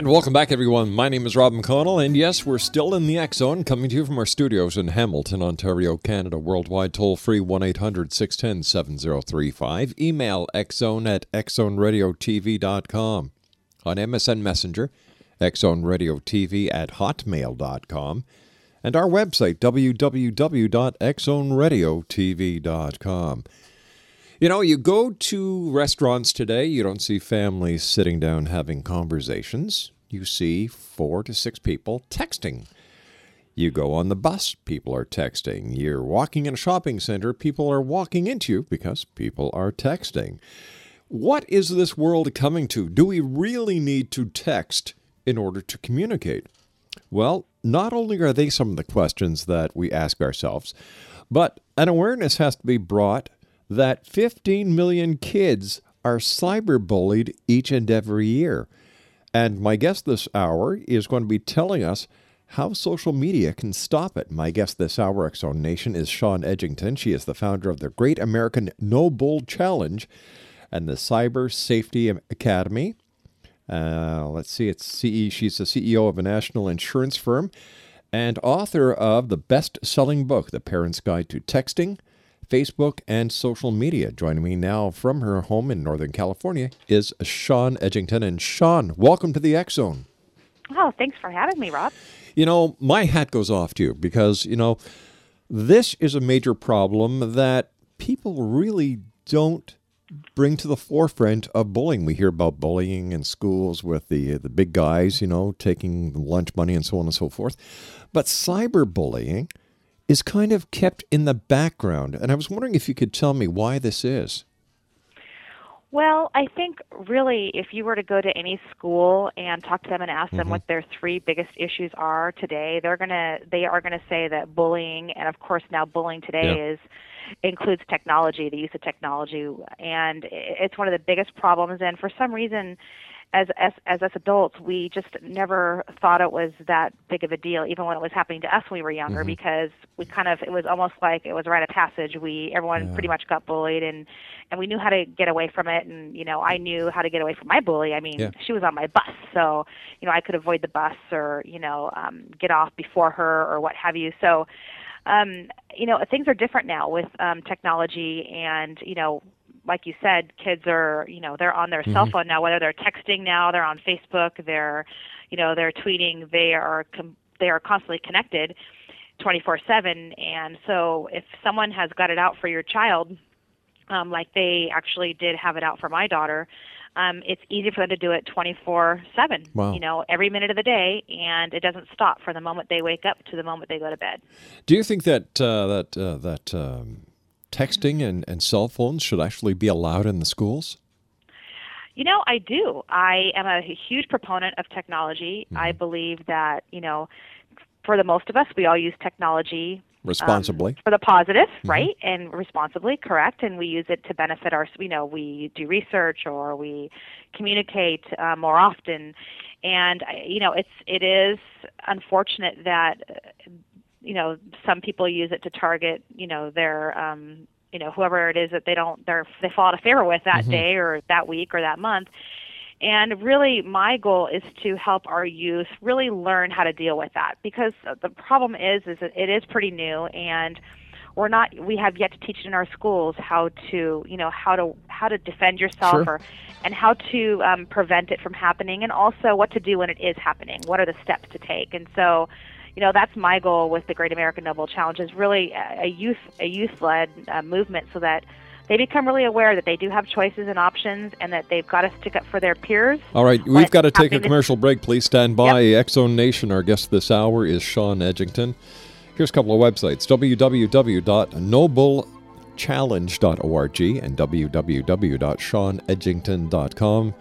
And welcome back, everyone. My name is Rob McConnell, and yes, we're still in the X Zone, coming to you from our studios in Hamilton, Ontario, Canada. Worldwide, toll free 1 800 610 7035. Email xzone at xzoneradiotv.com. On MSN Messenger, xzoneradiotv at hotmail.com. And our website, www.xzoneradiotv.com. You know, you go to restaurants today, you don't see families sitting down having conversations. You see four to six people texting. You go on the bus, people are texting. You're walking in a shopping center, people are walking into you because people are texting. What is this world coming to? Do we really need to text in order to communicate? Well, not only are they some of the questions that we ask ourselves, but an awareness has to be brought that 15 million kids are cyberbullied each and every year. And my guest this hour is going to be telling us how social media can stop it. My guest this hour, Zone Nation, is Shawn Edgington. She is the founder of the Great American No Bull Challenge and the Cyber Safety Academy. Uh, let's see, it's CE. She's the CEO of a national insurance firm and author of the best-selling book, The Parent's Guide to Texting, Facebook, and Social Media. Joining me now from her home in Northern California is Shawn Edgington. And Shawn, welcome to the X Zone. Oh, thanks for having me, Rob. You know, my hat goes off to you because, you know, this is a major problem that people really don't bring to the forefront of bullying. We hear about bullying in schools with the the big guys, you know, taking lunch money and so on and so forth. But cyberbullying is kind of kept in the background. And I was wondering if you could tell me why this is. Well, I think really if you were to go to any school and talk to them and ask them Mm-hmm. what their three biggest issues are today, they're to they are going to say that bullying and of course now bullying today Yeah. is includes technology, the use of technology and it's one of the biggest problems and for some reason as as as us adults, we just never thought it was that big of a deal, even when it was happening to us when we were younger, because we kind of it was almost like it was a rite of passage. We everyone pretty much got bullied, and and we knew how to get away from it. And you know, I knew how to get away from my bully. I mean, Yeah. she was on my bus, so you know, I could avoid the bus or you know, um, get off before her or what have you. So. Um, you know, things are different now with um, technology, and you know, like you said, kids are, you know, they're on their cell phone now. Whether they're texting now, they're on Facebook, they're, you know, they're tweeting. They are com- they are constantly connected, 24/7. And so, if someone has got it out for your child, um, like they actually did have it out for my daughter, um, it's easy for them to do it 24/7. Wow. You know, every minute of the day, and it doesn't stop from the moment they wake up to the moment they go to bed. Do you think that uh, that uh, that um, texting and, and cell phones should actually be allowed in the schools? You know, I do. I am a huge proponent of technology. I believe that, you know, for the most of us, we all use technology Responsibly. for the positive, right? And responsibly, correct. And we use it to benefit our, you know, we do research or we communicate uh, more often. And I- you know, it's it is unfortunate that uh, you know some people use it to target, you know, their um, you know whoever it is that they don't they're they fall out of favor with that day or that week or that month. And really, my goal is to help our youth really learn how to deal with that because the problem is, is that it is pretty new, and we're not. We have yet to teach in our schools how to, you know, how to how to defend yourself, Sure. or and how to um, prevent it from happening, and also what to do when it is happening. What are the steps to take? And so, you know, that's my goal with the Great American No Bull Challenge is really a youth a youth led uh, movement so that they become really aware that they do have choices and options and that they've got to stick up for their peers. All right, we've got to take a commercial break. Please stand by. X Zone Nation, our guest this hour is Shawn Edgington. Here's a couple of websites www.nobullchallenge.org and www.shawnedgington.com.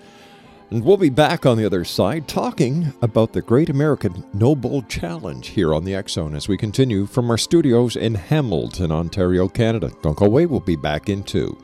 And we'll be back on the other side talking about the Great American No Bull Challenge here on the Zone as we continue from our studios in Hamilton, Ontario, Canada. Don't go away, we'll be back in two.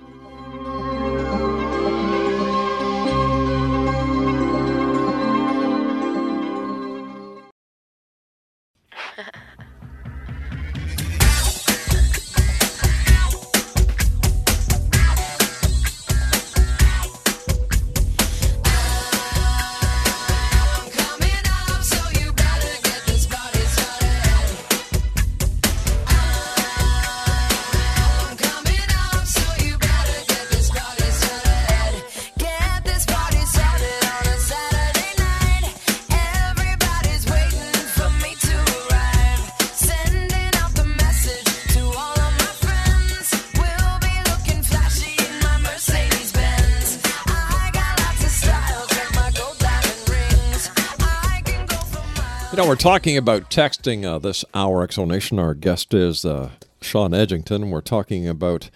Know, we're talking about texting uh, this hour, X Zone Nation. Our guest is uh, Shawn Edgington. We're talking about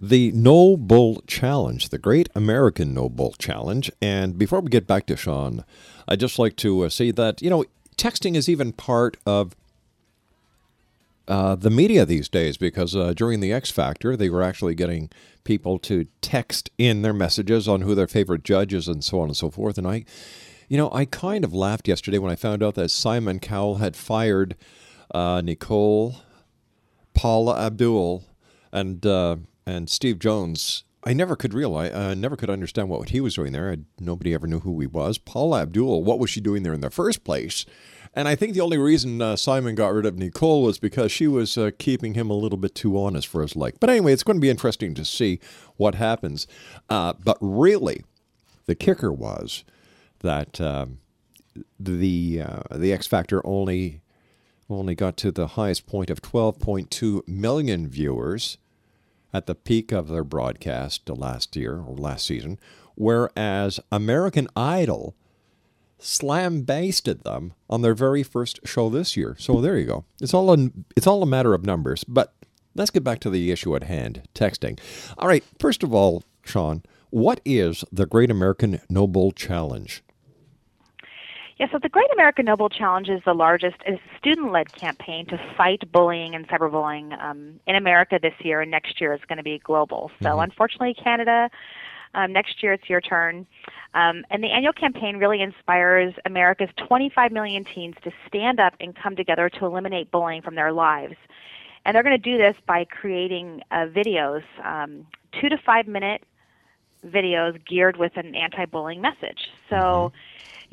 the No Bull Challenge, the Great American No Bull Challenge. And before we get back to Shawn, I'd just like to uh, say that, you know, texting is even part of uh, the media these days because uh, during the X Factor, they were actually getting people to text in their messages on who their favorite judge is and so on and so forth. And I, you know, I kind of laughed yesterday when I found out that Simon Cowell had fired uh, Nicole, Paula Abdul, and uh, and Steve Jones. I never could realize, uh, never could understand what he was doing there. I, nobody ever knew who he was. Paula Abdul, what was she doing there in the first place? And I think the only reason uh, Simon got rid of Nicole was because she was uh, keeping him a little bit too honest for his like. But anyway, it's going to be interesting to see what happens. Uh, but really, the kicker was that um, the uh, the X Factor only only got to the highest point of 12.2 million viewers at the peak of their broadcast last year or last season, whereas American Idol slambasted them on their very first show this year. So there you go. It's all a, it's all a matter of numbers. But let's get back to the issue at hand: texting. All right. First of all, Shawn, what is the Great American No Bull Challenge? Yeah, so the Great American No Bull Challenge is the largest is a student-led campaign to fight bullying and cyberbullying um, in America this year, and next year is going to be global. So, unfortunately, Canada, um, next year it's your turn. Um, and the annual campaign really inspires America's 25 million teens to stand up and come together to eliminate bullying from their lives. And they're going to do this by creating uh, videos, um, two to five minute videos geared with an anti-bullying message. So,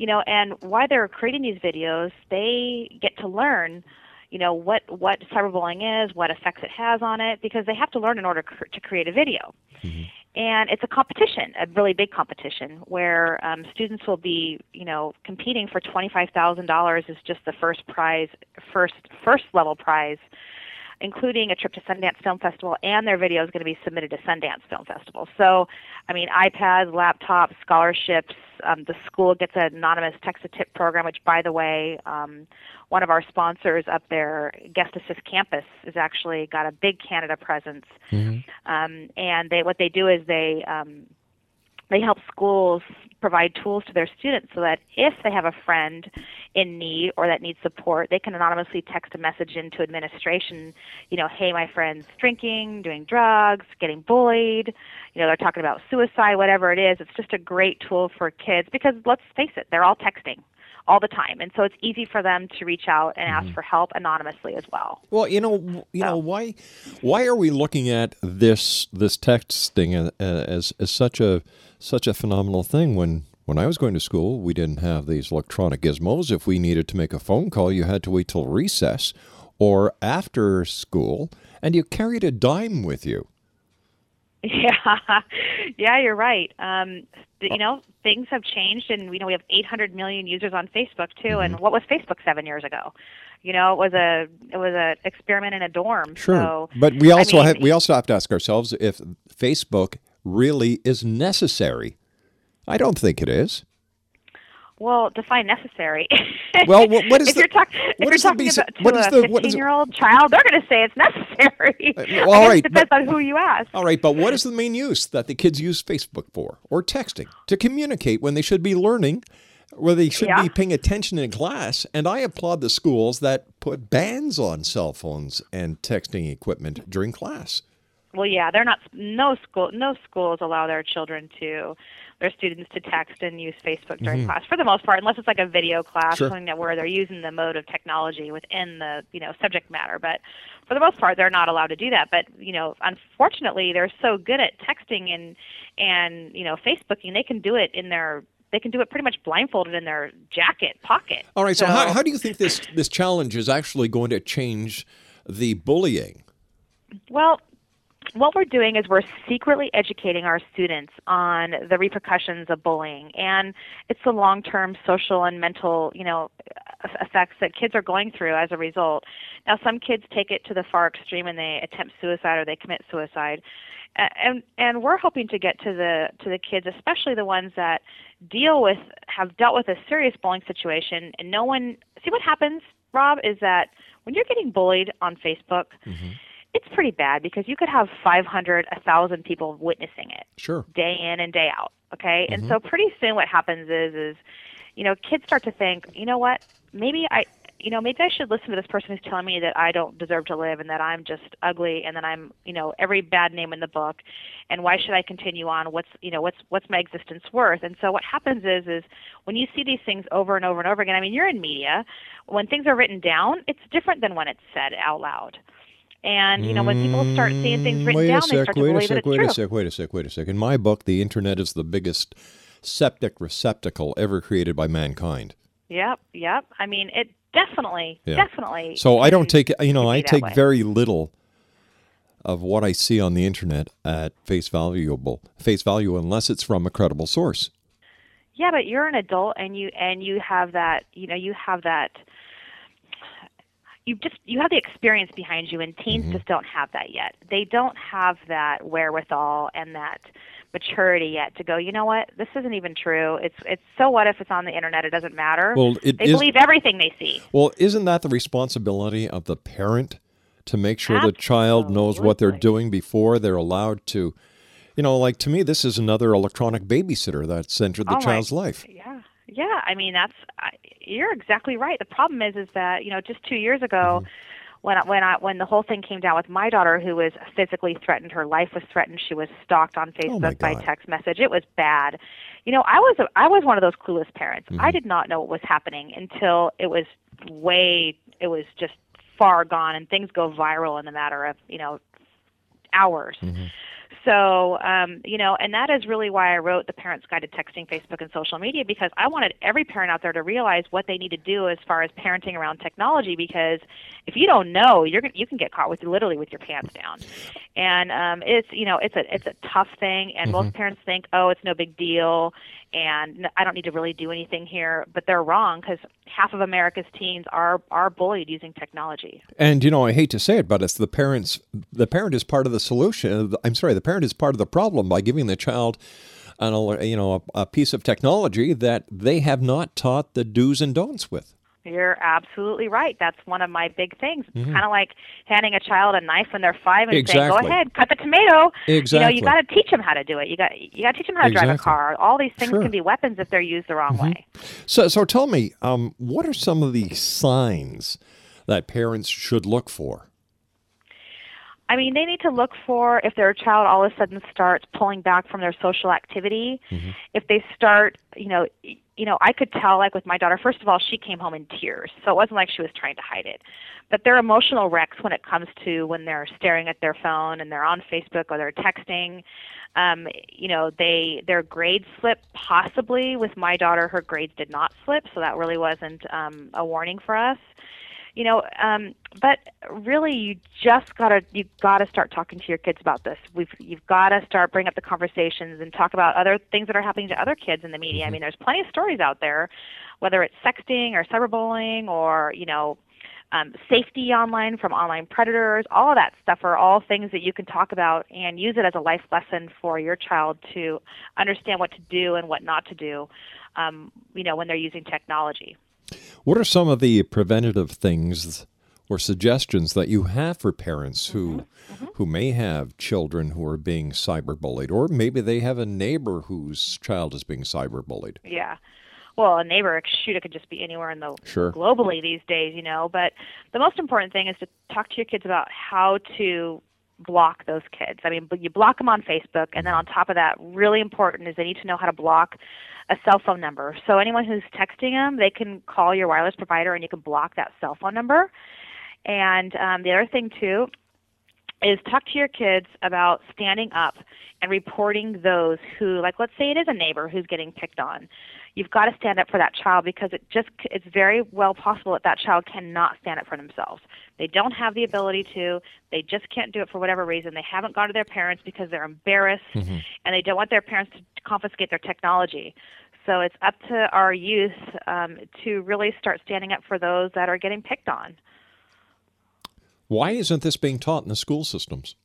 you know, and while they're creating these videos, they get to learn, you know, what what cyberbullying is, what effects it has on it, because they have to learn in order cr- to create a video. And it's a competition, a really big competition, where um, students will be, you know, competing for twenty-five thousand dollars is just the first prize, first first level prize including a trip to Sundance Film Festival, and their video is going to be submitted to Sundance Film Festival. So, I mean, iPads, laptops, scholarships. Um, the school gets an anonymous text a tip program, which, by the way, um, one of our sponsors up there, Guest Assist Campus, has actually got a big Canada presence. Um, and they what they do is they um, they help schools provide tools to their students so that if they have a friend in need or that needs support, they can anonymously text a message into administration, you know, hey, my friend's drinking, doing drugs, getting bullied, you know, they're talking about suicide, whatever it is. It's just a great tool for kids because let's face it, they're all texting all the time. And so it's easy for them to reach out and ask mm-hmm. for help anonymously as well. Well, you know, you know why why are we looking at this this texting a- uh, a- uh, as as such a such a phenomenal thing when when I was going to school, we didn't have these electronic gizmos. If we needed to make a phone call, you had to wait till recess or after school, and you carried a dime with you. Yeah, yeah, you're right. Um, you know, things have changed, and you know we have 800 million users on Facebook too. And Mm-hmm. what was Facebook seven years ago? You know, it was a it was a experiment in a dorm. So, but we I also mean, have, we also have to ask ourselves if Facebook really is necessary. I don't think it is. Well, define necessary. Well, what- what is if the- you're, talk- if what you're talking basi- about to what is a the- what is 15 it- year old child, they're going to say it's necessary. well, all right, it depends but- on who you ask. All right, but what is the main use that the kids use Facebook for or texting to communicate when they should be learning, where they should Yeah. be paying attention in class? And I applaud the schools that put bans on cell phones and texting equipment during class. Well, yeah, they're not. No school, no schools allow their children to, their students to text and use Facebook during class for the most part, unless it's like a video class, Mm-hmm. Sure. something that where they're using the mode of technology within the you know subject matter. But for the most part, they're not allowed to do that. But you know, unfortunately, they're so good at texting and and you know Facebooking, they can do it in their they can do it pretty much blindfolded in their jacket pocket. All right, so, how, how do you think this this challenge is actually going to change the bullying? Well, what we're doing is we're secretly educating our students on the repercussions of bullying and it's the long-term social and mental, you know, effects that kids are going through as a result. Now, some kids take it to the far extreme and they attempt suicide or they commit suicide. And and we're hoping to get to the to the kids, especially the ones that deal with have dealt with a serious bullying situation and no one see what happens, Rob, is that when you're getting bullied on Facebook, mm-hmm. It's pretty bad because you could have 500, 1,000 people witnessing it Sure. day in and day out. Okay, and mm-hmm. so pretty soon what happens is is you know kids start to think, you know what, maybe I. You know, maybe I should listen to this person who's telling me that I don't deserve to live and that I'm just ugly and that I'm, you know, every bad name in the book and why should I continue on? What's, you know, what's what's my existence worth? And so what happens is is when you see these things over and over and over again, I mean, you're in media, when things are written down, it's different than when it's said out loud. And you know, when people start seeing things mm, written wait down, a they sec, start to wait a believe that sec, it's wait true. a sec, wait a sec, wait a sec. In my book, the internet is the biggest septic receptacle ever created by mankind. Yep, yep. I mean, it definitely, Yeah. definitely. So I don't take, you know, I take way. very little of what I see on the internet at face valuable face value unless it's from a credible source. Yeah, but you're an adult, and you and you have that. You know, you have that. You just you have the experience behind you, and teens Mm-hmm. just don't have that yet. They don't have that wherewithal and that maturity yet to go. You know what? This isn't even true. It's it's so what if it's on the internet? It doesn't matter. Well, it they is- believe everything they see. Well, isn't that the responsibility of the parent to make sure the child knows what they're doing before they're allowed to? You know, like to me, this is another electronic babysitter that's entered the Oh my- child's life. Yeah, yeah. I mean, that's I, you're exactly right. The problem is, is that you know, just two years ago, mm-hmm. when I, when I when the whole thing came down with my daughter, who was physically threatened, her life was threatened. She was stalked on Oh, Facebook by text message. It was bad. You know, I was a, I was one of those clueless parents. I mm-hmm. did not know what was happening until it was way. It was just far gone, and things go viral in the matter of you know hours. Mm-hmm. So, um, you know, and that is really why I wrote The Parent's Guide to Texting, Facebook, and Social Media because I wanted every parent out there to realize what they need to do as far as parenting around technology. Because if you don't know, you're you can get caught with literally with your pants down. And um, it's you know it's a it's a tough thing, and most parents think, oh, it's no big deal, and I don't need to really do anything here. But they're wrong because half of America's teens are are bullied using technology. And you know, I hate to say it, but it's the parents. The parent is part of the solution. I'm sorry, the parent is part of the problem by giving the child, an, you know, a, a piece of technology that they have not taught the do's and don'ts with. You're absolutely right. That's one of my big things. It's Mhm. kind of like handing a child a knife when they're five and saying, "Go ahead, cut the tomato." Exactly. You know, you got to teach them how to do it. You got you got to teach them how to drive a car. All these things Sure. Mm-hmm. can be weapons if they're used the wrong way. So, so tell me, um, what are some of the signs that parents should look for? I mean, they need to look for if their child all of a sudden starts pulling back from their social activity. If they start, you know, you know, I could tell like with my daughter. First of all, she came home in tears, so it wasn't like she was trying to hide it. But they're emotional wrecks when it comes to when they're staring at their phone and they're on Facebook or they're texting. Um, you know, they their grades slip possibly. With my daughter, her grades did not slip, so that really wasn't um, a warning for us you know um but really you just got to you got to start talking to your kids about this. We've you've got to start bring up the conversations and talk about other things that are happening to other kids in the media. I mean there's plenty of stories out there whether it's sexting or cyberbullying or you know um, safety online from online predators. All of that stuff are all things that you can talk about and use it as a life lesson for your child to understand what to do and what not to do um, you know when they're using technology What are some of the preventative things or suggestions that you have for parents who who may have children who are being cyberbullied, or maybe they have a neighbor whose child is being cyberbullied? Yeah. Well, a neighbor, shoot, it could just be anywhere in the Sure. globally these days, you know. But the most important thing is to talk to your kids about how to block those kids. I mean, you block them on Facebook, and then on top of that, really important is they need to know how to block a cell phone number. So anyone who's texting them, they can call your wireless provider, and you can block that cell phone number. And um, the other thing too is talk to your kids about standing up and reporting those who like let's say it is a neighbor who's getting picked on. You've got to stand up for that child because it just it's very well possible that that child cannot stand up for themselves. They don't have the ability to. They just can't do it for whatever reason. They haven't gone to their parents because they're embarrassed and they don't want their parents to confiscate their technology so it's up to our youth um, to really start standing up for those that are getting picked on Why isn't this being taught in the school systems?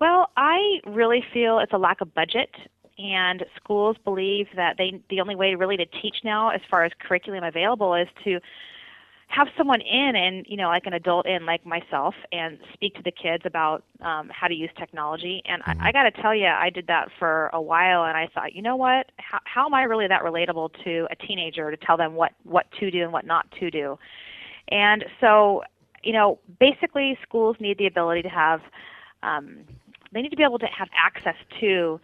Well, I really feel it's a lack of budget, and schools believe that they the only way really to teach now, as far as curriculum available, is to have someone in and you know like an adult in like myself and speak to the kids about um, how to use technology. And I, I got to tell you i did that for a while and i thought you know what? How, how am i really that relatable to a teenager to tell them what what to do and what not to do? And so you know basically schools need the ability to have um, they need to be able to have access to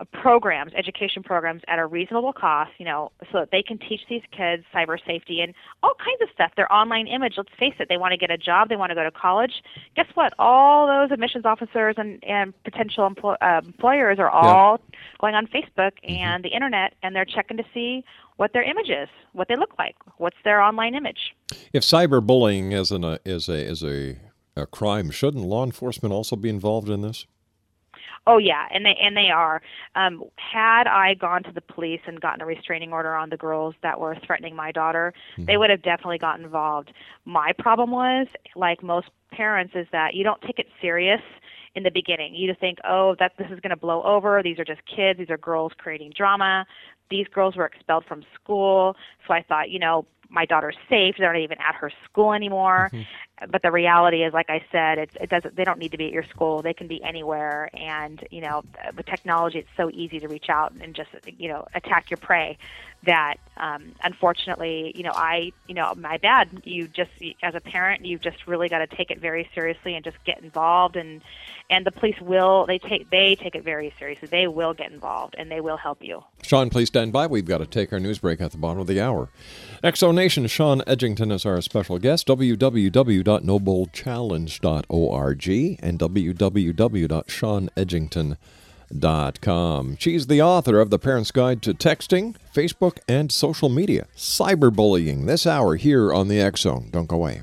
Uh, programs, education programs at a reasonable cost, you know, so that they can teach these kids cyber safety and all kinds of stuff. Their online image, let's face it, they want to get a job, they want to go to college. Guess what? All those admissions officers and, and potential employ, uh, employers are all going on Facebook mm-hmm. and the internet and they're checking to see what their image is, what they look like, what's their online image. If cyberbullying is an, a, is a is a, a crime, shouldn't law enforcement also be involved in this? Oh yeah, and they and they are. Um, had I gone to the police and gotten a restraining order on the girls that were threatening my daughter, they would have definitely gotten involved. My problem was, like most parents, is that you don't take it serious in the beginning. You just think, oh, that this is going to blow over. These are just kids. These are girls creating drama. These girls were expelled from school, so I thought, you know, my daughter's safe. They're not even at her school anymore. But the reality is, like I said, it's, it doesn't. They don't need to be at your school. They can be anywhere. And you know, with technology. It's so easy to reach out and just you know attack your prey. That um, unfortunately, you know, I, you know, my bad. You just, as a parent, you've just really got to take it very seriously and just get involved. And and the police will. They take they take it very seriously. They will get involved and they will help you. Shawn, please stand by. We've got to take our news break at the bottom of the hour. X Zone Nation, Shawn Edgington is our special guest. www.nobullchallenge.org and www.shawnedgington.com. She's the author of The Parent's Guide to Texting, Facebook, and Social Media. Cyberbullying this hour here on the Zone. Don't go away.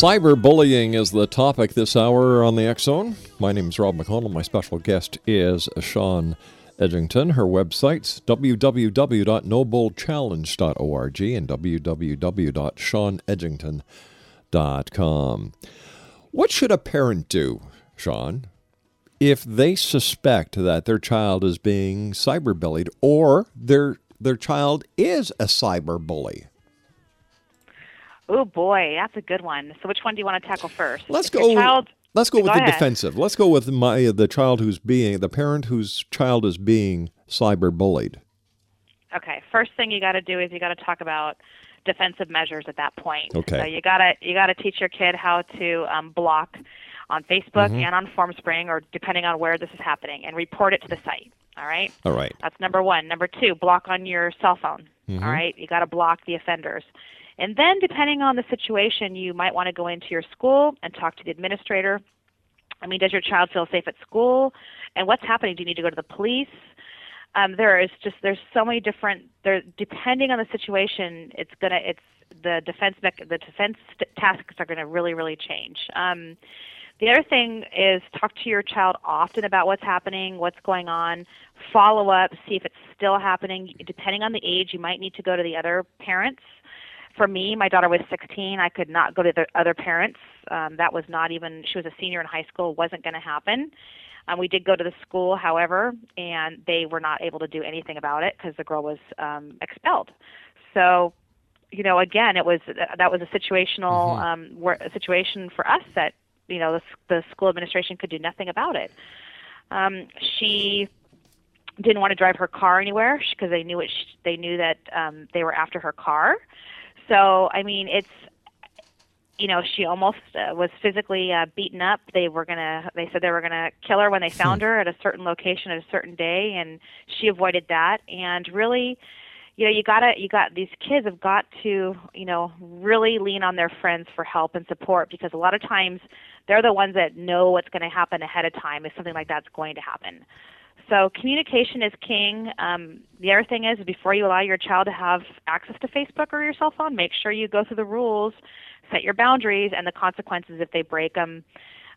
Cyberbullying is the topic this hour on the Zone. My name is Rob McConnell. My special guest is Shawn Edgington. Her website's www.nobullchallenge.org and www.shawnedgington.com. What should a parent do, Shawn, if they suspect that their child is being cyberbullied or their their child is a cyberbully? Oh boy, that's a good one. So which one do you want to tackle first? Let's If go. Child, let's go with Go the defensive. Let's go with my the child who's being the parent whose child is being cyberbullied. Okay, first thing you got to do is you got to talk about defensive measures at that point. Okay. So you got to you got to teach your kid how to um, block on Facebook Mhm. and on FormSpring, or depending on where this is happening, and report it to the site. All right. All right. That's number one. Number two, block on your cell phone. Mhm. All right. You got to block the offenders. And then, depending on the situation, you might want to go into your school and talk to the administrator. I mean, does your child feel safe at school? And what's happening? Do you need to go to the police? Um, there is just there's so many different there depending on the situation it's gonna it's the defense mech- the defense tasks are gonna really really change um, the other thing is talk to your child often about what's happening what's going on follow up see if it's still happening depending on the age you might need to go to the other parents for me my daughter was 16 i could not go to the other parents um, that was not even she was a senior in high school wasn't going to happen um, we did go to the school, however, and they were not able to do anything about it because the girl was um, expelled. So, you know, again, it was that was a situational um, where, a situation for us that you know the, the school administration could do nothing about it. Um, she didn't want to drive her car anywhere because they knew it. Sh- they knew that um, they were after her car. So, I mean, it's you know she almost uh, was physically uh, beaten up. They were going to they said they were going to kill her when they found her at a certain location at a certain day and she avoided that. And really you know you got to you got these kids have got to you know really lean on their friends for help and support because a lot of times they're the ones that know what's going to happen ahead of time if something like that's going to happen so communication is king. Um, the other thing is before you allow your child to have access to Facebook or your cell phone, make sure you go through the rules, set your boundaries, and the consequences if they break them.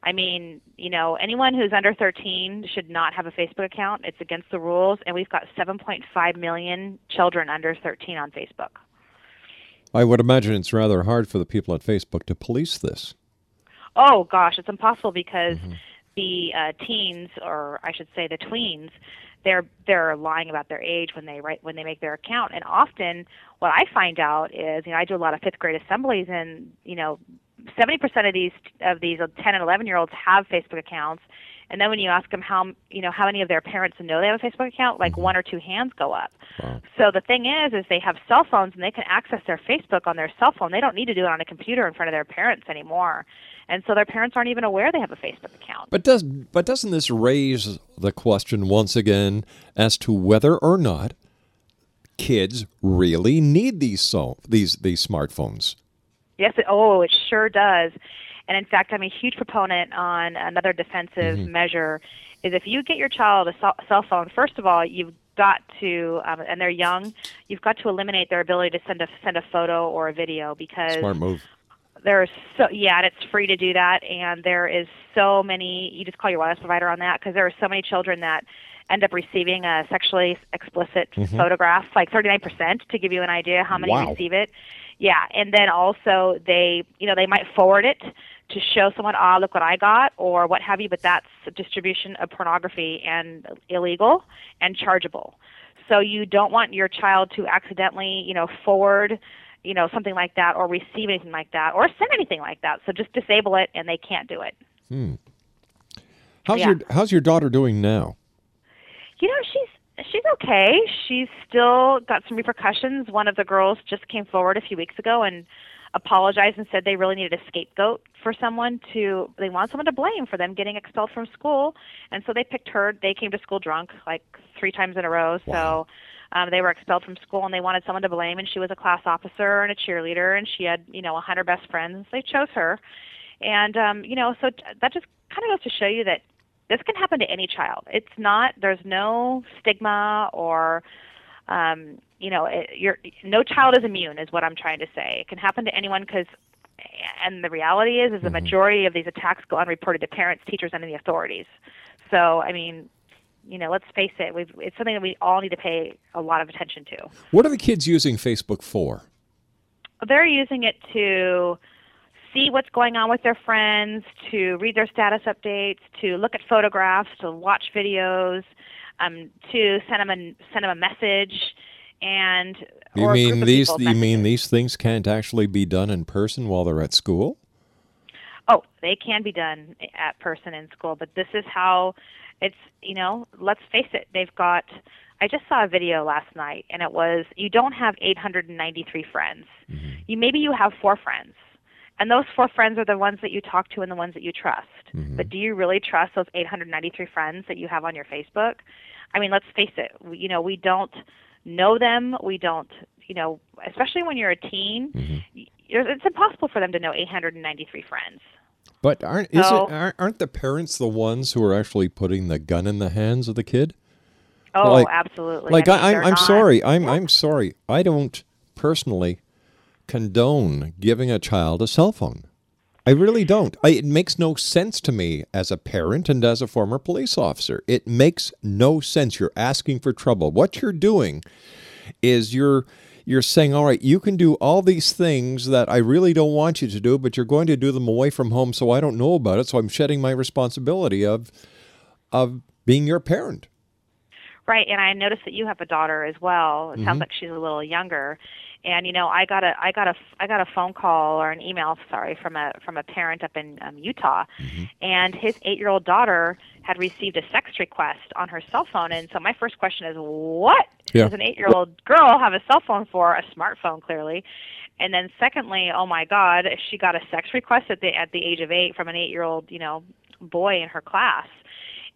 I mean, you know, anyone who's under 13 should not have a Facebook account. It's against the rules, and we've got 7.5 million children under 13 on Facebook. I would imagine it's rather hard for the people at Facebook to police this. Oh gosh, it's impossible because the uh, teens, or I should say the tweens, they're they're lying about their age when they write when they make their account. And often, what I find out is, you know, I do a lot of fifth grade assemblies, and you know, seventy percent of these of these ten and eleven year olds have Facebook accounts. And then when you ask them how you know how many of their parents know they have a Facebook account, like mm-hmm. one or two hands go up. So the thing is, is they have cell phones and they can access their Facebook on their cell phone. They don't need to do it on a computer in front of their parents anymore. And so their parents aren't even aware they have a Facebook account. But does but doesn't this raise the question once again as to whether or not kids really need these so these these smartphones? Yes, it, oh, it sure does. And in fact, I'm a huge proponent on another defensive measure is if you get your child a cell- phone, first of all, you've got to, um, and they're young, you've got to eliminate their ability to send a send a photo or a video because Smart move. there's so yeah, and it's free to do that, and there is so many. You just call your wireless provider on that because there are so many children that end up receiving a sexually explicit Mhm. photograph, like 39%, to give you an idea how many Wow. receive it. Yeah, and then also they, you know, they might forward it to show someone, ah, look what I got, or what have you. But that's distribution of pornography and illegal and chargeable. So you don't want your child to accidentally, you know, forward, you know, something like that, or receive anything like that, or send anything like that. So just disable it, and they can't do it. Hmm. How's Yeah. your How's your daughter doing now? You know, she's she's okay. She's still got some repercussions. One of the girls just came forward a few weeks ago and apologized and said they really needed a scapegoat for someone to they want someone to blame for them getting expelled from school. And so they picked her. They came to school drunk like three times in a row. So um, they were expelled from school and they wanted someone to blame and she was a class officer and a cheerleader and she had, you know, a hundred best friends. They chose her. And um, you know, so that just kind of goes to show you that this can happen to any child. It's not there's no stigma or um, you know, it, you're no child is immune is what I'm trying to say. It can happen to anyone because and the reality is is the majority of these attacks go unreported to parents, teachers and the authorities. So, I mean, you know, let's face it, we've, it's something that we all need to pay a lot of attention to. What are the kids using Facebook for? they're using it to see what's going on with their friends, to read their status updates, to look at photographs, to watch videos, um, to send them a send them a message, and You mean these? You mean these things can't actually be done in person while they're at school? Oh, they can be done at person in school, but this is how it's, you know, let's face it, they've got I just saw a video last night and it was you don't have 893 friends. You maybe you have 4 friends. And those 4 friends are the ones that you talk to and the ones that you trust. Mm-hmm. But do you really trust those 893 friends that you have on your Facebook? I mean, let's face it, we, you know, we don't know them, we don't, you know, especially when you're a teen, mm-hmm. you're, it's impossible for them to know 893 friends. But aren't is No. it, aren't, the parents the ones who are actually putting the gun in the hands of the kid? Oh, Like- absolutely. Like I mean, I, I'm, I'm sorry. I'm I'm sorry. I don't personally condone giving a child a cell phone. I really don't. I, it makes no sense to me as a parent and as a former police officer. It makes no sense. You're asking for trouble. What you're doing is you're you're saying, "All right, you can do all these things that I really don't want you to do, but you're going to do them away from home, so I don't know about it. So I'm shedding my responsibility of of being your parent." Right, and I noticed that you have a daughter as well. It Mhm. sounds like she's a little younger. And you know, I got a I got a I got a phone call or an email, sorry, from a from a parent up in um, Utah, and his eight year old daughter had received a sex request on her cell phone. And so my first question is, what Yeah. does an eight year old girl have a cell phone for? A smartphone, clearly. And then secondly, oh my God, she got a sex request at the at the age of eight from an eight year old, you know, boy in her class.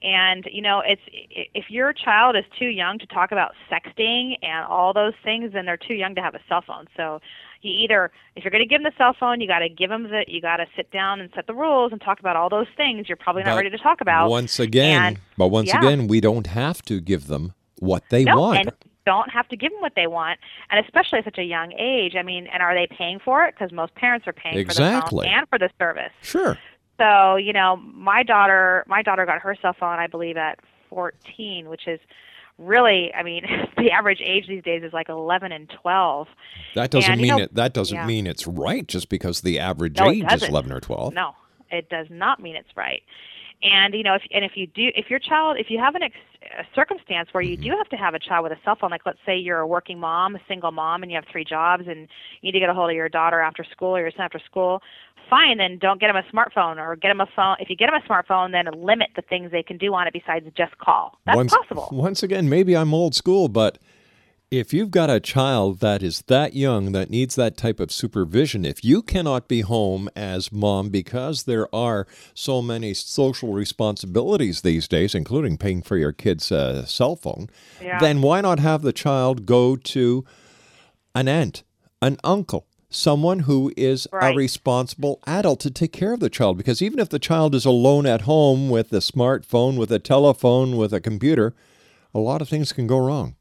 And you know, it's if your child is too young to talk about sexting and all those things, then they're too young to have a cell phone. So you either, if you're going to give them the cell phone, you got to give them the, you got to sit down and set the rules and talk about all those things you're probably not But ready to talk about. Once again, And- but once yeah. again, we don't have to give them what they no, want. and don't have to give them what they want, and especially at such a young age. I mean, and are they paying for it? Because most parents are paying Exactly. for the phone and for the service. Sure. So you know, my daughter, my daughter got her cell phone, I believe, at 14, which is really, I mean, the average age these days is like 11 and 12. That doesn't And, mean know- it. That doesn't yeah. mean it's right just because the average No, age is eleven or twelve. No, it does not mean it's right. And you know, if and if you do, if your child, if you have an ex, a circumstance where you mm-hmm. do have to have a child with a cell phone, like let's say you're a working mom, a single mom, and you have three jobs, and you need to get a hold of your daughter after school or your son after school, fine. Then don't get them a smartphone, or get them a phone. If you get them a smartphone, then limit the things they can do on it besides just call. That's once, possible. Once again, maybe I'm old school, but if you've got a child that is that young that needs that type of supervision, if you cannot be home as mom because there are so many social responsibilities these days, including paying for your kid's uh, cell phone, Yeah. then why not have the child go to an aunt, an uncle, someone who is Right. a responsible adult to take care of the child. Because even if the child is alone at home with a smartphone, with a telephone, with a computer, a lot of things can go wrong.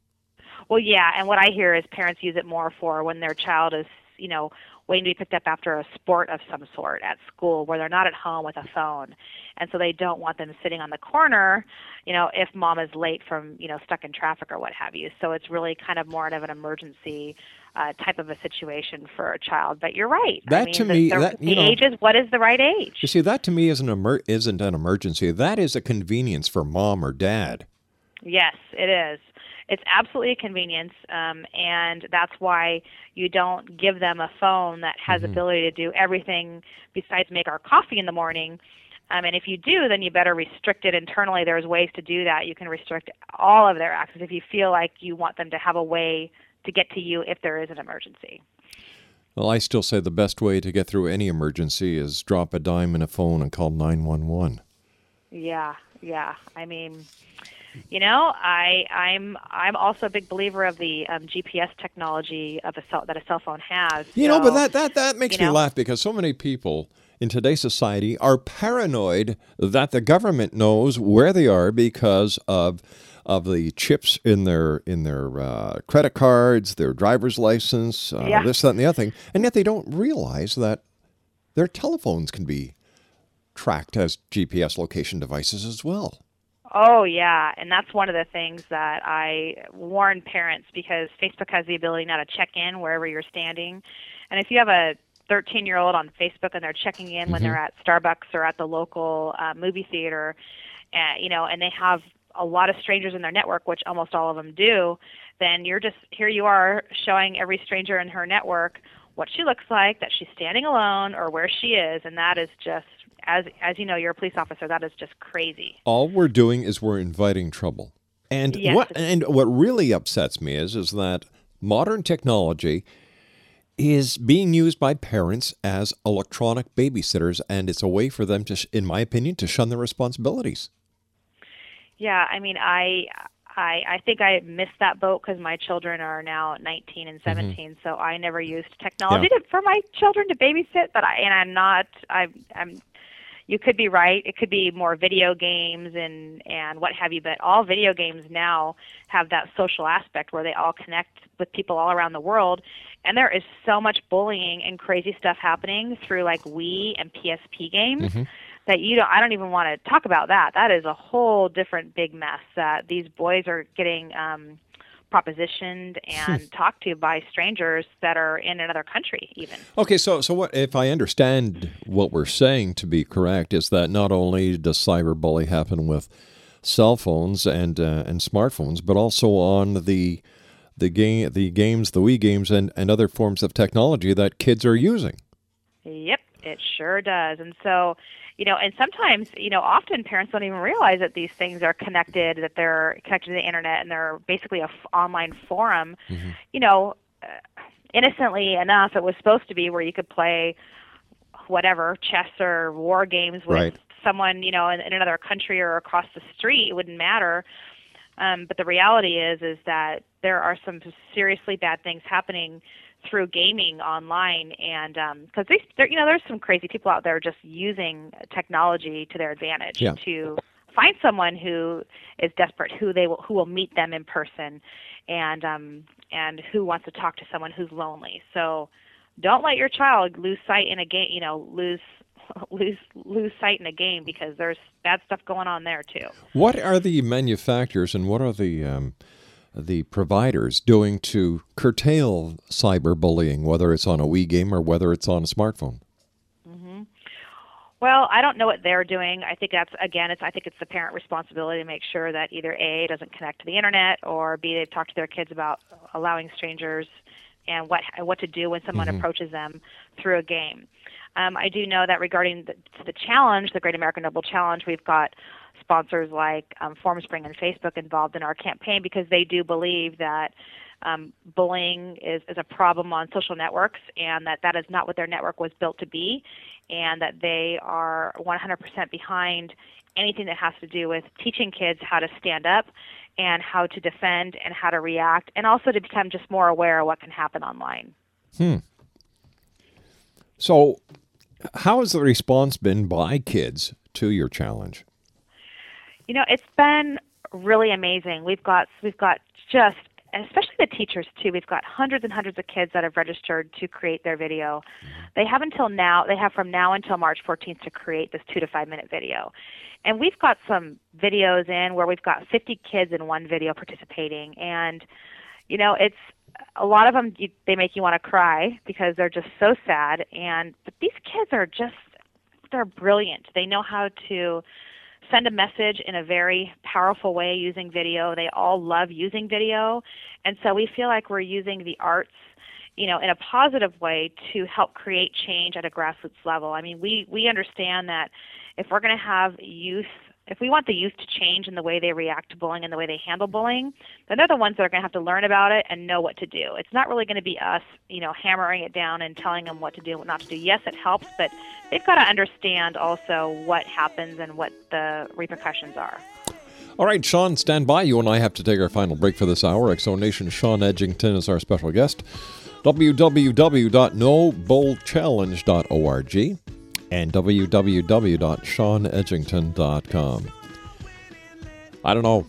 Well, yeah, and what I hear is parents use it more for when their child is, you know, waiting to be picked up after a sport of some sort at school where they're not at home with a phone. And so they don't want them sitting on the corner, you know, if mom is late from, you know, stuck in traffic or what have you. So it's really kind of more of an emergency uh, type of a situation for a child. But you're right. I That mean, to the, me- the, that, the know- age is what is the right age? You see, that to me isn't, emer- isn't an emergency. That is a convenience for mom or dad. Yes, it is. It's absolutely a convenience, um, and that's why you don't give them a phone that has ability to do everything besides make our coffee in the morning. Um, and if you do, then you better restrict it internally. There's ways to do that. You can restrict all of their access if you feel like you want them to have a way to get to you if there is an emergency. Well, I still say the best way to get through any emergency is drop a dime in a phone and call 911. Yeah, yeah. I mean, you know, I I'm I'm also a big believer of the um, GPS technology of a cell that a cell phone has. You know, but that that that makes me know. laugh because so many people in today's society are paranoid that the government knows where they are because of of the chips in their in their uh, credit cards, their driver's license, uh, Yeah. this, that, and the other thing, and yet they don't realize that their telephones can be tracked as GPS location devices as well. Oh yeah, and that's one of the things that I warn parents because Facebook has the ability now to check in wherever you're standing, and if you have a 13 year old on Facebook and they're checking in when Mhm. they're at Starbucks or at the local uh, movie theater, uh, you know, and they have a lot of strangers in their network, which almost all of them do, then you're just here you are showing every stranger in her network what she looks like, that she's standing alone, or where she is, and that is just as as you know, you're a police officer. That is just crazy. all we're doing is we're inviting trouble. And Yes. what and what really upsets me is is that modern technology is being used by parents as electronic babysitters and it's a way for them to in my opinion to shun their responsibilities. Yeah, I mean, I I I think I missed that boat because my children are now 19 and mm-hmm. 17, so I never used technology Yeah. to, for my children to babysit. But I and I'm not. I'm I'm. You could be right. It could be more video games and and what have you. But all video games now have that social aspect where they all connect with people all around the world. And there is so much bullying and crazy stuff happening through like Wii and PSP games mm-hmm. That you don't I don't even want to talk about that. That is a whole different big mess that these boys are getting um propositioned and talked to by strangers that are in another country even. Okay, so so what if I understand what we're saying to be correct is that not only does cyberbullying happen with cell phones and uh, and smartphones, but also on the the game the games, the Wii games and, and other forms of technology that kids are using. Yep, it sure does. And so, you know, and sometimes, you know, often parents don't even realize that these things are connected, that they're connected to the internet and they're basically a f- online forum. You know, uh, innocently enough, it was supposed to be where you could play whatever chess or war games with Right. someone, you know, in, in another country or across the street. It wouldn't matter. Um, but the reality is, is that there are some seriously bad things happening through gaming online, and because they, there, you know, there's some crazy people out there just using technology to their advantage Yeah. to find someone who is desperate, who they will, who will meet them in person, and um, and who wants to talk to someone who's lonely. So, don't let your child lose sight in a game. You know, lose lose lose sight in a game because there's bad stuff going on there too. What are the manufacturers and what are the um, the providers doing to curtail cyberbullying, whether it's on a Wii game or whether it's on a smartphone? hmm Well, I don't know what they're doing. I think that's again, it's I think it's the parent responsibility to make sure that either a doesn't connect to the internet or b they've talked to their kids about allowing strangers and what what to do when someone Mhm. approaches them through a game. Um, I do know that regarding the, the challenge, the Great American No Bull Challenge, we've got sponsors like um, Formspring and Facebook involved in our campaign because they do believe that um, bullying is, is a problem on social networks and that that is not what their network was built to be and that they are 100% behind anything that has to do with teaching kids how to stand up and how to defend and how to react and also to become just more aware of what can happen online. Hmm. So, how has the response been by kids to your challenge? You know, it's been really amazing. We've got we've got just especially the teachers too. We've got hundreds and hundreds of kids that have registered to create their video. Mm-hmm. They have until now. They have from now until March 14th to create this two to five minute video. And we've got some videos in where we've got 50 kids in one video participating, and you know, it's a lot of them. They make you want to cry because they're just so sad. And but these kids are just they're brilliant. They know how to send a message in a very powerful way using video. They all love using video. And so we feel like we're using the arts, you know, in a positive way to help create change at a grassroots level. I mean, we we understand that if we're going to have youth if we want the youth to change in the way they react to bullying and the way they handle bullying, then they're the ones that are going to have to learn about it and know what to do. It's not really going to be us, you know, hammering it down and telling them what to do and what not to do. Yes, it helps, but they've got to understand also what happens and what the repercussions are. All right, Shawn, stand by. You and I have to take our final break for this hour. X Zone Nation Shawn Edgington is our special guest. www.nobullchallenge.org and www.shawnedgington.com. I don't know.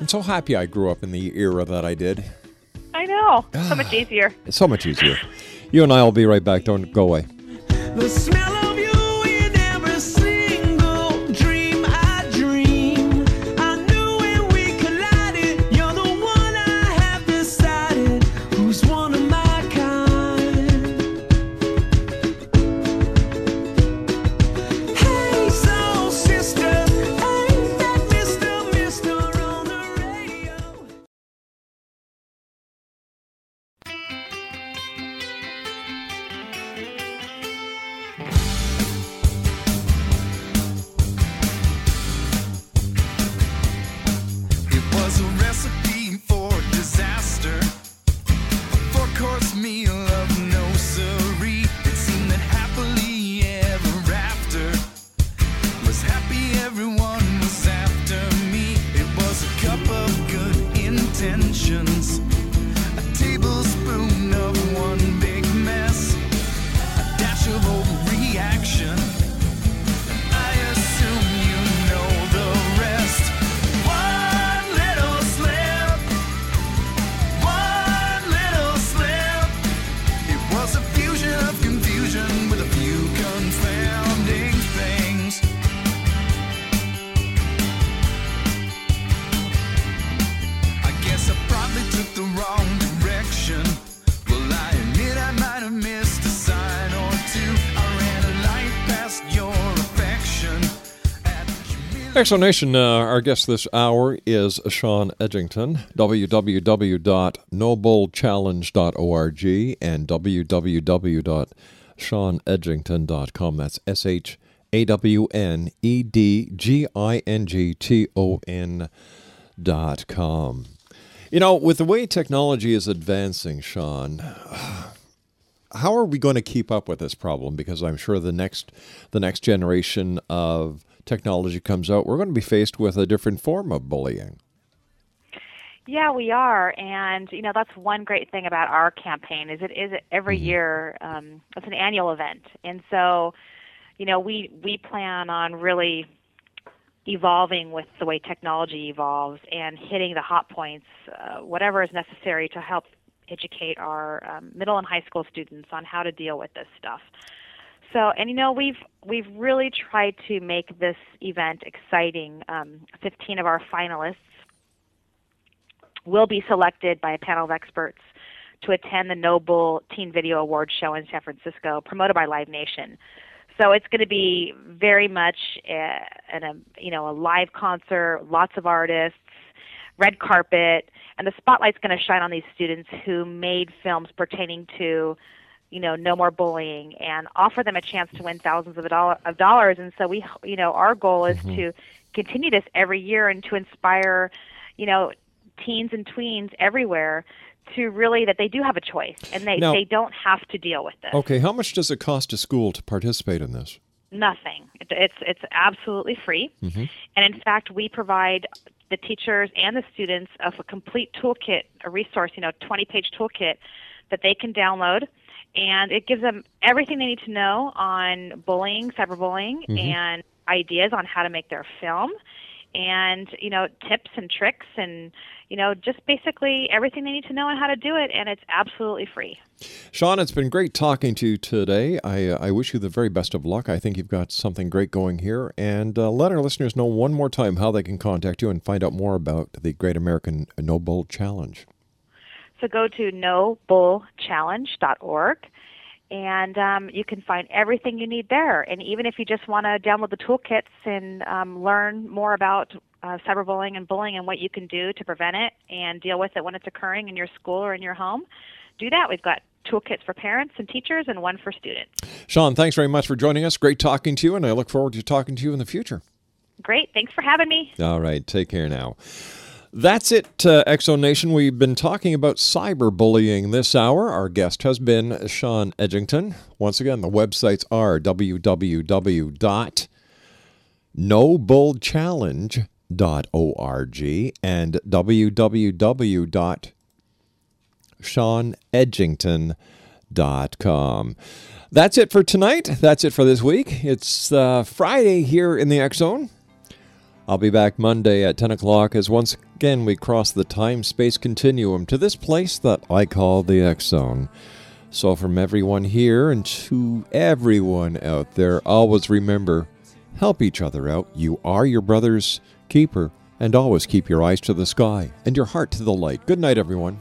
I'm so happy I grew up in the era that I did. I know. So much ah, easier. It's so much easier. You and I will be right back. Don't go away. X Zone Nation, uh, our guest this hour is Shawn Edgington. www.nobullchallenge.org and www.shawnedgington.com. That's S H A W N E D G I N G T O N dot com. You know, with the way technology is advancing, Shawn, how are we going to keep up with this problem? Because I'm sure the next the next generation of technology comes out, we're going to be faced with a different form of bullying. Yeah, we are, and you know that's one great thing about our campaign is it is every year. Um, it's an annual event, and so you know we we plan on really evolving with the way technology evolves and hitting the hot points, uh, whatever is necessary to help educate our um, middle and high school students on how to deal with this stuff. So, and you know, we've we've really tried to make this event exciting. Um, 15 of our finalists will be selected by a panel of experts to attend the No Bull Teen Video Awards show in San Francisco, promoted by Live Nation. So it's going to be very much a, a you know a live concert, lots of artists, red carpet, and the spotlight's going to shine on these students who made films pertaining to you know no more bullying and offer them a chance to win thousands of, dollar, of dollars. And so we you know our goal is to continue this every year and to inspire you know teens and tweens everywhere to really that they do have a choice and they Now- they don't have to deal with this. Okay, how much does it cost a school to participate in this? Nothing. It's it's absolutely free. Mhm. And in fact, we provide the teachers and the students of a complete toolkit, a resource, you know, 20 page toolkit that they can download and it gives them everything they need to know on bullying, cyberbullying, Mhm. and ideas on how to make their film, and you know tips and tricks, and you know just basically everything they need to know on how to do it, and it's absolutely free. Shawn, it's been great talking to you today. I, uh, I wish you the very best of luck. I think you've got something great going here. And uh, let our listeners know one more time how they can contact you and find out more about the Great American No Bull Challenge. So go to nobullchallenge.org and um, you can find everything you need there. And even if you just want to download the toolkits and um, learn more about uh, cyberbullying and bullying and what you can do to prevent it and deal with it when it's occurring in your school or in your home, do that. We've got toolkits for parents and teachers and one for students. Shawn, thanks very much for joining us. Great talking to you, and I look forward to talking to you in the future. Great. Thanks for having me. All right, take care now. That's it, uh, X Zone Nation. We've been talking about cyberbullying this hour. Our guest has been Shawn Edgington. Once again, the websites are www.nobullchallenge.org and www.shawnedgington.com. That's it for tonight. That's it for this week. It's uh, Friday here in the Zone. I'll be back Monday at 10 o'clock as once again we cross the time space continuum to this place that I call the X Zone. So, from everyone here and to everyone out there, always remember help each other out. You are your brother's keeper, and always keep your eyes to the sky and your heart to the light. Good night, everyone.